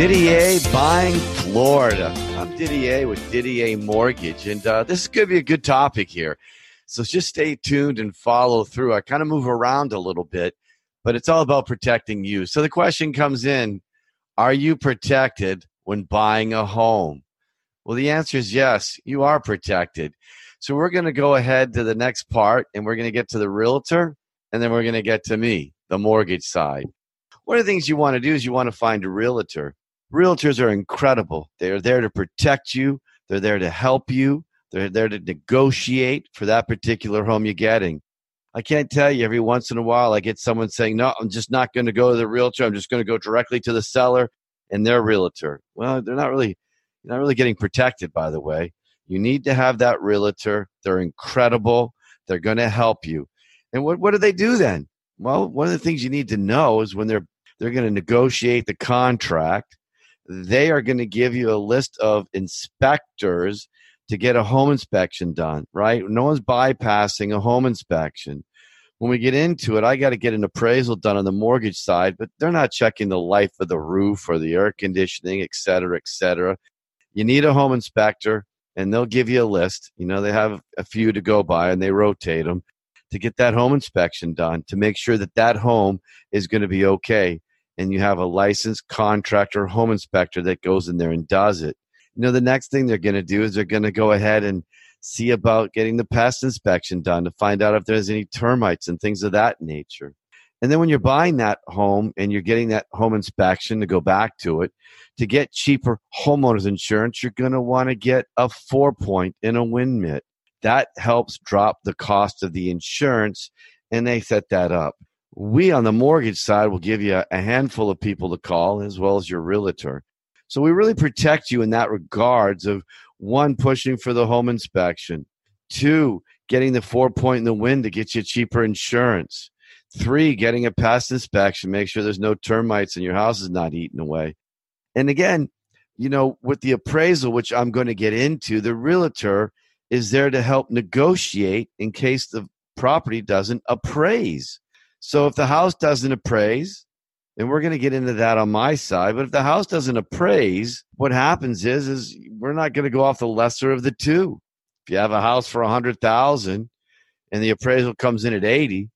Didier buying Florida. I'm Didier with DDA Mortgage, and uh, this is going to be a good topic here. So just stay tuned and follow through. I kind of move around a little bit, but it's all about protecting you. So the question comes in Are you protected when buying a home? Well, the answer is yes, you are protected. So we're going to go ahead to the next part, and we're going to get to the realtor, and then we're going to get to me, the mortgage side. One of the things you want to do is you want to find a realtor realtors are incredible. They're there to protect you, they're there to help you, they're there to negotiate for that particular home you're getting. I can't tell you, every once in a while, I get someone saying, No, I'm just not going to go to the realtor. I'm just going to go directly to the seller and their realtor. Well, they're not really, not really getting protected, by the way. You need to have that realtor. They're incredible. They're going to help you. And what, what do they do then? Well, one of the things you need to know is when they're they're going to negotiate the contract, they are going to give you a list of inspectors to get a home inspection done, right? No one's bypassing a home inspection. When we get into it, I got to get an appraisal done on the mortgage side, but they're not checking the life of the roof or the air conditioning, et cetera, et cetera. You need a home inspector, and they'll give you a list. You know, they have a few to go by and they rotate them to get that home inspection done to make sure that that home is going to be okay and you have a licensed contractor home inspector that goes in there and does it. You know, the next thing they're going to do is they're going to go ahead and see about getting the pest inspection done to find out if there's any termites and things of that nature. And then when you're buying that home and you're getting that home inspection to go back to it, to get cheaper homeowners insurance, you're going to want to get a four point in a wind mitt. That helps drop the cost of the insurance, and they set that up we on the mortgage side will give you a handful of people to call as well as your realtor. So we really protect you in that regards of one pushing for the home inspection, two getting the four point in the wind to get you cheaper insurance, three getting a past inspection, make sure there's no termites and your house is not eaten away. And again, you know, with the appraisal, which I'm going to get into, the realtor is there to help negotiate in case the property doesn't appraise. So if the house doesn't appraise, and we're going to get into that on my side, but if the house doesn't appraise, what happens is is we're not going to go off the lesser of the two. If you have a house for a hundred thousand and the appraisal comes in at eighty,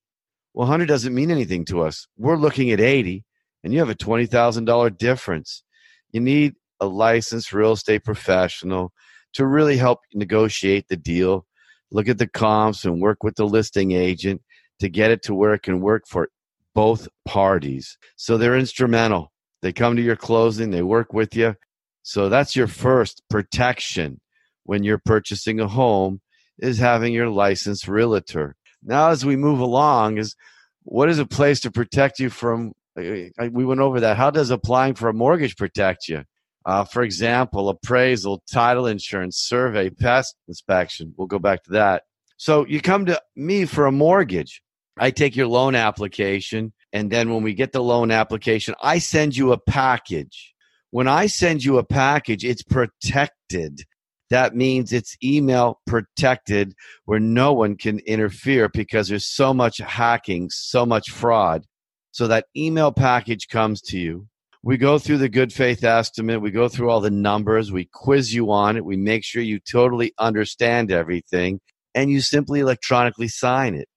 well, hundred doesn't mean anything to us. We're looking at eighty, and you have a twenty thousand dollar difference. You need a licensed real estate professional to really help negotiate the deal, look at the comps, and work with the listing agent to get it to where it can work for both parties. So they're instrumental. They come to your closing, they work with you. So that's your first protection when you're purchasing a home is having your licensed realtor. Now as we move along is what is a place to protect you from we went over that. How does applying for a mortgage protect you? Uh, for example, appraisal, title insurance, survey, pest inspection. We'll go back to that. So you come to me for a mortgage. I take your loan application, and then when we get the loan application, I send you a package. When I send you a package, it's protected. That means it's email protected where no one can interfere because there's so much hacking, so much fraud. So that email package comes to you. We go through the good faith estimate. We go through all the numbers. We quiz you on it. We make sure you totally understand everything and you simply electronically sign it.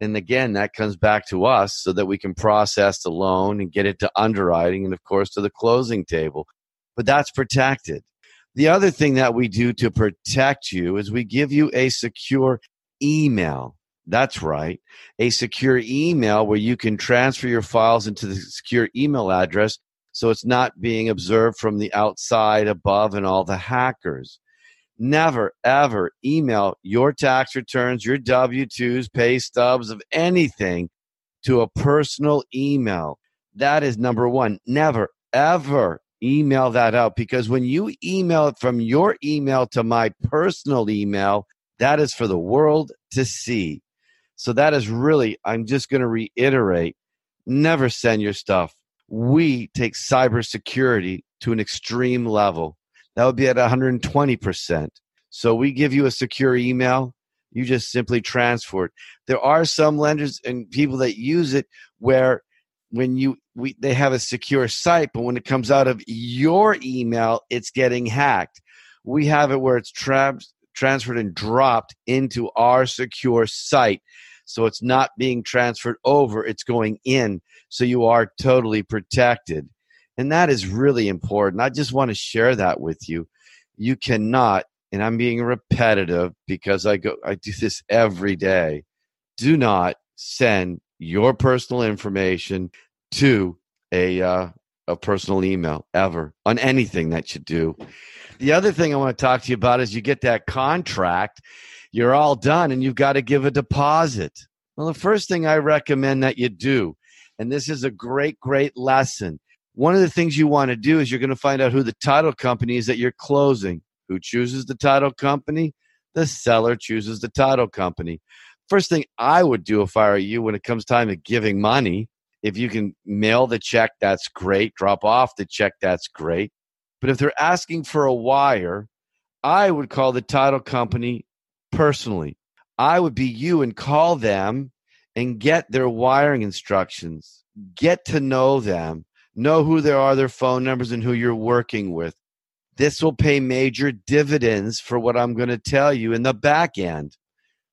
And again, that comes back to us so that we can process the loan and get it to underwriting and, of course, to the closing table. But that's protected. The other thing that we do to protect you is we give you a secure email. That's right. A secure email where you can transfer your files into the secure email address so it's not being observed from the outside above and all the hackers. Never, ever email your tax returns, your W 2s, pay stubs of anything to a personal email. That is number one. Never, ever email that out because when you email it from your email to my personal email, that is for the world to see. So that is really, I'm just going to reiterate never send your stuff. We take cybersecurity to an extreme level. That would be at 120%. So we give you a secure email. You just simply transfer it. There are some lenders and people that use it where when you we, they have a secure site, but when it comes out of your email, it's getting hacked. We have it where it's tra- transferred and dropped into our secure site. So it's not being transferred over, it's going in. So you are totally protected. And that is really important. I just want to share that with you. You cannot, and I'm being repetitive because I go I do this every day. Do not send your personal information to a uh, a personal email ever on anything that you do. The other thing I want to talk to you about is you get that contract you're all done and you've got to give a deposit. Well, the first thing I recommend that you do, and this is a great, great lesson. One of the things you want to do is you're going to find out who the title company is that you're closing. Who chooses the title company? The seller chooses the title company. First thing I would do if I were you when it comes time to giving money, if you can mail the check, that's great. Drop off the check, that's great. But if they're asking for a wire, I would call the title company personally. I would be you and call them and get their wiring instructions, get to know them, know who they are, their phone numbers, and who you're working with. This will pay major dividends for what I'm going to tell you in the back end.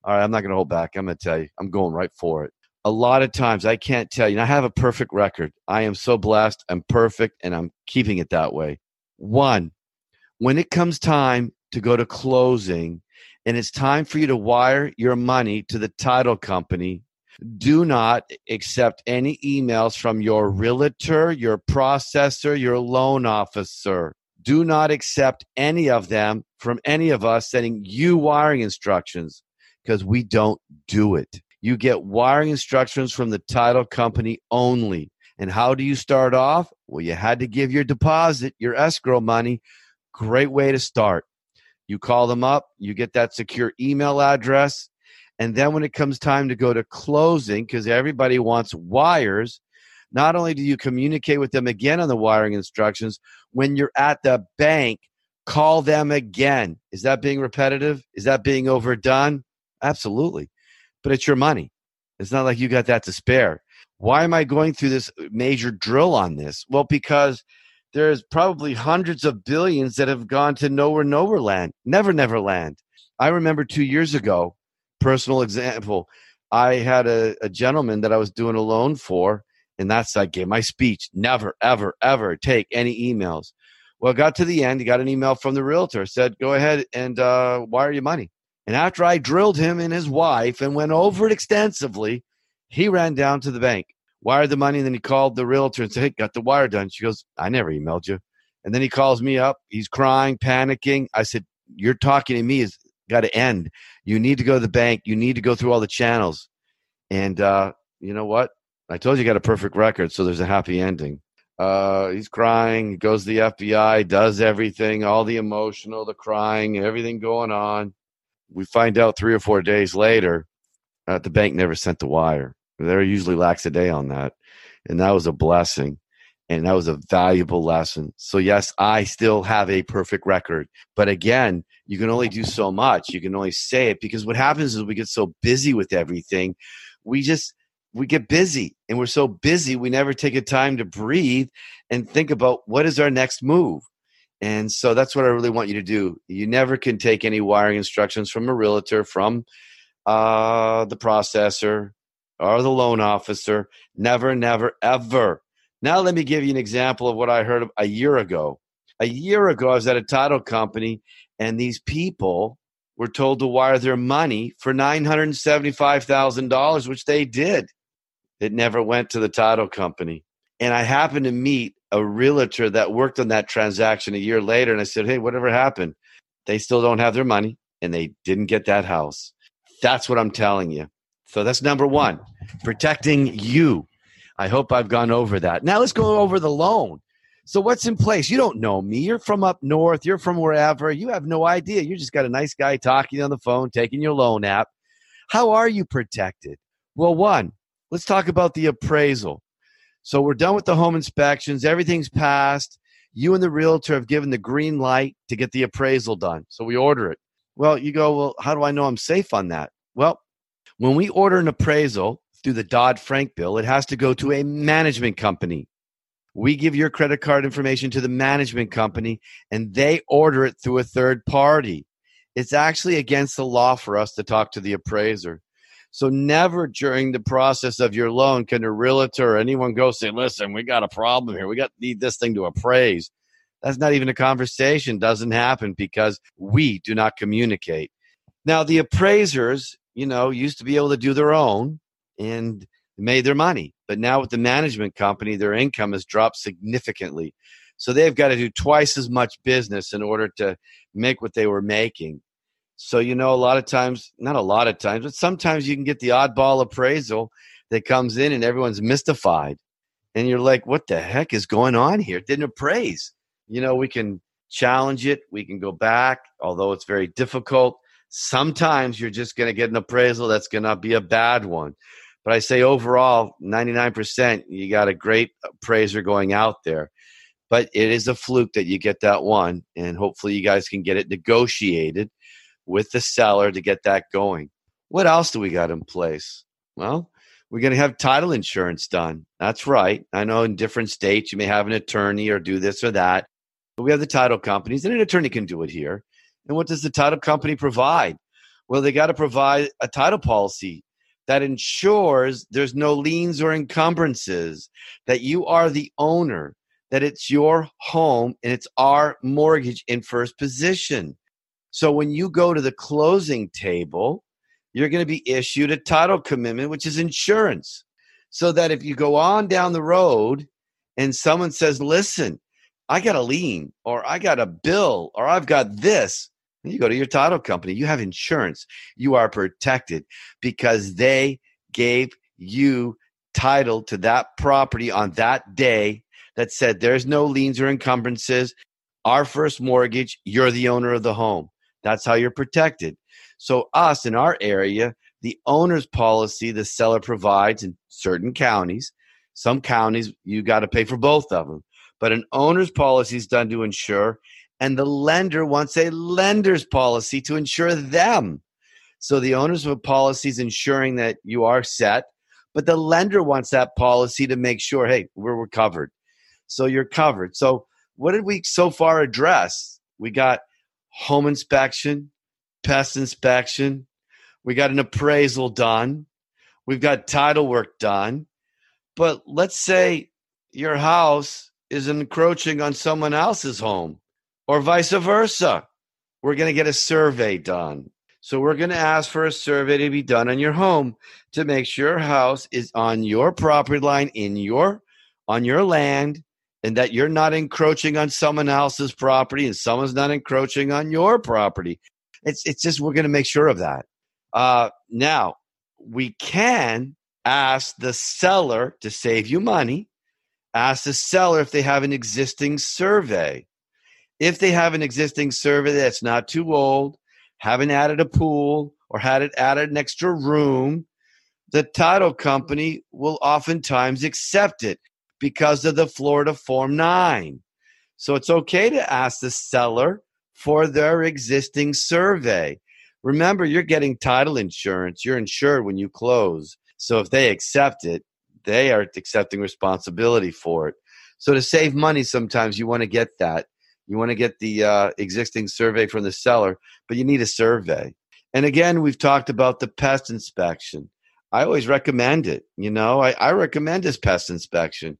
All right, I'm not going to hold back. I'm going to tell you, I'm going right for it. A lot of times I can't tell you, I have a perfect record. I am so blessed. I'm perfect and I'm keeping it that way. One, when it comes time to go to closing, and it's time for you to wire your money to the title company, do not accept any emails from your realtor, your processor, your loan officer. Do not accept any of them from any of us sending you wiring instructions because we don't do it. You get wiring instructions from the title company only. And how do you start off? Well, you had to give your deposit, your escrow money. Great way to start. You call them up, you get that secure email address. And then when it comes time to go to closing, because everybody wants wires, not only do you communicate with them again on the wiring instructions, when you're at the bank, call them again. Is that being repetitive? Is that being overdone? Absolutely. But it's your money. It's not like you got that to spare. Why am I going through this major drill on this? Well, because there's probably hundreds of billions that have gone to nowhere, nowhere land, never, never land. I remember two years ago, personal example, I had a, a gentleman that I was doing a loan for, and that's I gave my speech. Never, ever, ever take any emails. Well, got to the end. He got an email from the realtor. Said, "Go ahead and uh, wire your money." And after I drilled him and his wife and went over it extensively, he ran down to the bank wired the money. And then he called the realtor and said, Hey, got the wire done. She goes, I never emailed you. And then he calls me up. He's crying, panicking. I said, You're talking to me is got to end. You need to go to the bank. You need to go through all the channels. And uh, you know what? I told you, you got a perfect record, so there's a happy ending. Uh, he's crying. He goes to the FBI, does everything, all the emotional, the crying, everything going on. We find out three or four days later uh, the bank never sent the wire. They're usually lax a day on that. And that was a blessing. And that was a valuable lesson. So, yes, I still have a perfect record. But again, you can only do so much. You can only say it because what happens is we get so busy with everything. We just, we get busy and we're so busy we never take a time to breathe and think about what is our next move and so that's what i really want you to do you never can take any wiring instructions from a realtor from uh, the processor or the loan officer. Never, never, ever. Now, let me give you an example of what I heard a year ago. A year ago, I was at a title company, and these people were told to wire their money for $975,000, which they did. It never went to the title company. And I happened to meet a realtor that worked on that transaction a year later. And I said, Hey, whatever happened? They still don't have their money and they didn't get that house. That's what I'm telling you. So that's number one, protecting you. I hope I've gone over that. Now let's go over the loan. So what's in place? You don't know me. You're from up north. You're from wherever. You have no idea. You just got a nice guy talking on the phone, taking your loan app. How are you protected? Well, one, let's talk about the appraisal. So we're done with the home inspections. Everything's passed. You and the realtor have given the green light to get the appraisal done. So we order it. Well, you go, well, how do I know I'm safe on that? Well, when we order an appraisal through the Dodd Frank bill, it has to go to a management company. We give your credit card information to the management company and they order it through a third party. It's actually against the law for us to talk to the appraiser. So never during the process of your loan can a realtor or anyone go say, listen, we got a problem here. We got need this thing to appraise. That's not even a conversation. Doesn't happen because we do not communicate. Now the appraisers, you know, used to be able to do their own and made their money. But now with the management company, their income has dropped significantly. So they've got to do twice as much business in order to make what they were making. So, you know, a lot of times, not a lot of times, but sometimes you can get the oddball appraisal that comes in and everyone's mystified. And you're like, what the heck is going on here? It didn't appraise. You know, we can challenge it, we can go back, although it's very difficult. Sometimes you're just going to get an appraisal that's going to be a bad one. But I say overall, 99%, you got a great appraiser going out there. But it is a fluke that you get that one. And hopefully you guys can get it negotiated with the seller to get that going. What else do we got in place? Well, we're going to have title insurance done. That's right. I know in different states you may have an attorney or do this or that, but we have the title companies, and an attorney can do it here. And what does the title company provide? Well, they got to provide a title policy that ensures there's no liens or encumbrances, that you are the owner, that it's your home and it's our mortgage in first position. So when you go to the closing table, you're going to be issued a title commitment, which is insurance. So that if you go on down the road and someone says, listen, I got a lien or I got a bill or I've got this, you go to your title company, you have insurance. You are protected because they gave you title to that property on that day that said there's no liens or encumbrances. Our first mortgage, you're the owner of the home. That's how you're protected. So, us in our area, the owner's policy the seller provides in certain counties. Some counties, you got to pay for both of them. But an owner's policy is done to insure and the lender wants a lender's policy to insure them. So the owners of a policy is ensuring that you are set, but the lender wants that policy to make sure, hey, we're, we're covered. So you're covered. So what did we so far address? We got home inspection, pest inspection, we got an appraisal done, we've got title work done. But let's say your house is encroaching on someone else's home or vice versa. We're going to get a survey done. So we're going to ask for a survey to be done on your home to make sure your house is on your property line in your on your land and that you're not encroaching on someone else's property and someone's not encroaching on your property. It's it's just we're going to make sure of that. Uh, now we can ask the seller to save you money. Ask the seller if they have an existing survey. If they have an existing survey that's not too old, haven't added a pool or had it added an extra room, the title company will oftentimes accept it because of the Florida Form 9. So it's okay to ask the seller for their existing survey. Remember, you're getting title insurance. You're insured when you close. So if they accept it, they are accepting responsibility for it. So to save money, sometimes you want to get that. You want to get the uh, existing survey from the seller, but you need a survey. And again, we've talked about the pest inspection. I always recommend it. You know, I, I recommend this pest inspection.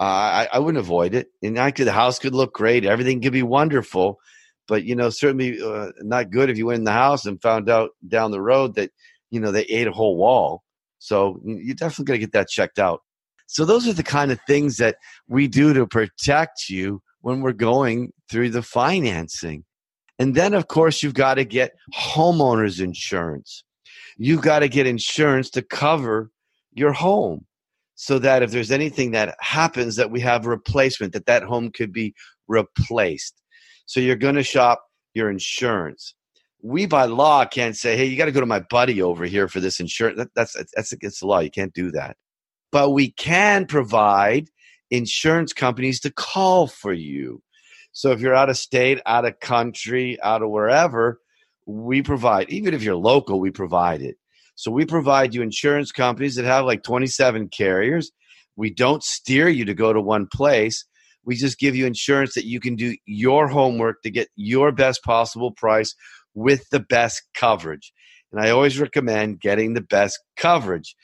Uh, I, I wouldn't avoid it. And actually, the house could look great. Everything could be wonderful. But, you know, certainly uh, not good if you went in the house and found out down the road that, you know, they ate a whole wall. So you're definitely got to get that checked out. So those are the kind of things that we do to protect you when we're going through the financing. And then, of course, you've got to get homeowners insurance. You've got to get insurance to cover your home so that if there's anything that happens that we have replacement that that home could be replaced. So you're going to shop your insurance. We by law can't say hey you got to go to my buddy over here for this insurance. That, that's that's against the law. You can't do that. But we can provide insurance companies to call for you so if you're out of state out of country out of wherever we provide even if you're local we provide it so we provide you insurance companies that have like 27 carriers. We don't steer you to go to one place. We just give you insurance that you can do your homework to get your best possible price with the best coverage. And I always recommend getting the best coverage.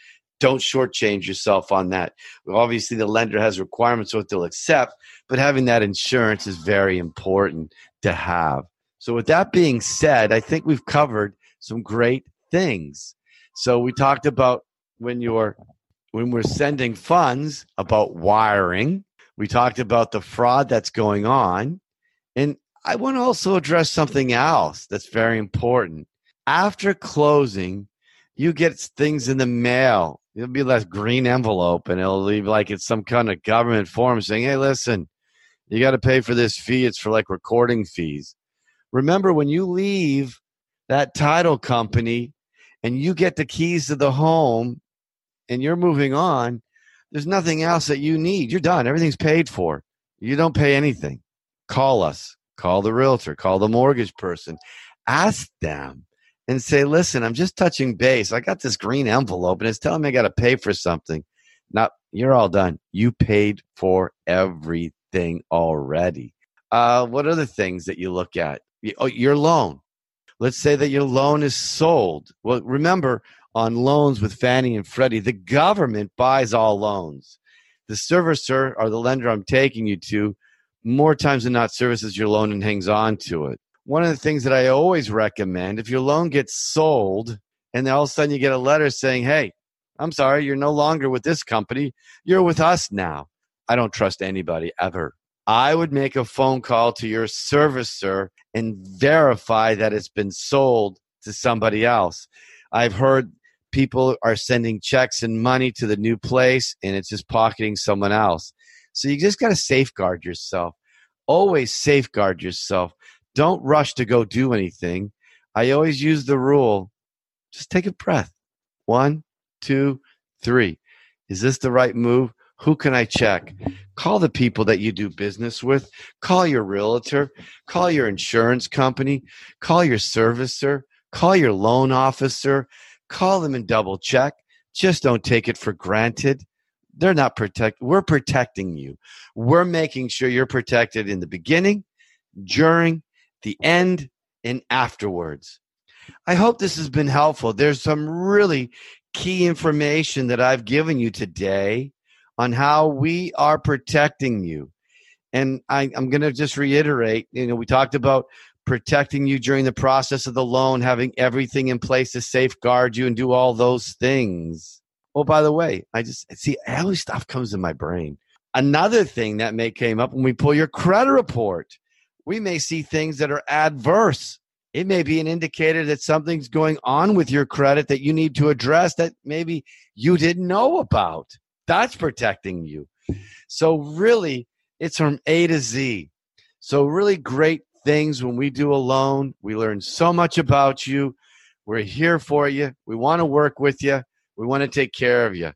Don't shortchange yourself on that. Obviously, the lender has requirements what they'll accept, but having that insurance is very important to have. So, with that being said, I think we've covered some great things. So we talked about when you're when we're sending funds about wiring. We talked about the fraud that's going on. And I want to also address something else that's very important. After closing, you get things in the mail. It'll be that green envelope and it'll leave like it's some kind of government form saying, hey, listen, you got to pay for this fee. It's for like recording fees. Remember, when you leave that title company, and you get the keys to the home and you're moving on, there's nothing else that you need. You're done. Everything's paid for. You don't pay anything. Call us, call the realtor, call the mortgage person, ask them and say, listen, I'm just touching base. I got this green envelope and it's telling me I got to pay for something. Now, you're all done. You paid for everything already. Uh, what other things that you look at? Oh, your loan. Let's say that your loan is sold. Well, remember, on loans with Fannie and Freddie, the government buys all loans. The servicer or the lender I'm taking you to, more times than not, services your loan and hangs on to it. One of the things that I always recommend if your loan gets sold and all of a sudden you get a letter saying, hey, I'm sorry, you're no longer with this company, you're with us now. I don't trust anybody ever. I would make a phone call to your servicer and verify that it's been sold to somebody else. I've heard people are sending checks and money to the new place and it's just pocketing someone else. So you just got to safeguard yourself. Always safeguard yourself. Don't rush to go do anything. I always use the rule just take a breath. One, two, three. Is this the right move? Who can I check? Call the people that you do business with. Call your realtor. Call your insurance company. Call your servicer. Call your loan officer. Call them and double check. Just don't take it for granted. They're not protect. We're protecting you. We're making sure you're protected in the beginning, during, the end, and afterwards. I hope this has been helpful. There's some really key information that I've given you today on how we are protecting you. And I, am going to just reiterate you know, we talked about protecting you during the process of the loan, having everything in place to safeguard you and do all those things. Oh, by the way, I just see all this stuff comes in my brain. Another thing that may came up when we pull your credit report, we may see things that are adverse. It may be an indicator that something's going on with your credit that you need to address that maybe you didn't know about. That's protecting you. So, really, it's from A to Z. So, really great things when we do a loan. We learn so much about you. We're here for you. We want to work with you. We want to take care of you.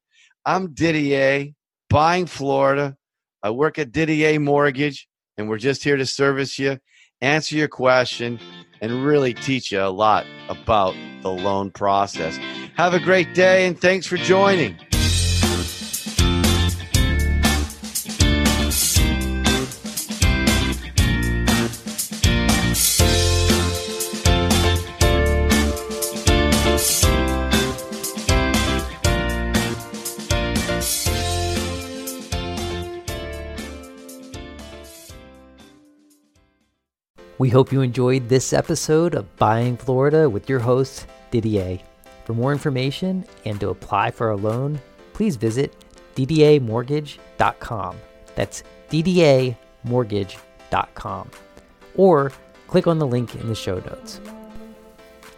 I'm Didier, buying Florida. I work at DDA Mortgage, and we're just here to service you, answer your question, and really teach you a lot about the loan process. Have a great day, and thanks for joining. We hope you enjoyed this episode of Buying Florida with your host, Didier. For more information and to apply for a loan, please visit ddamortgage.com. That's ddamortgage.com. Or click on the link in the show notes.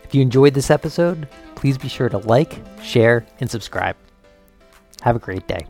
If you enjoyed this episode, please be sure to like, share, and subscribe. Have a great day.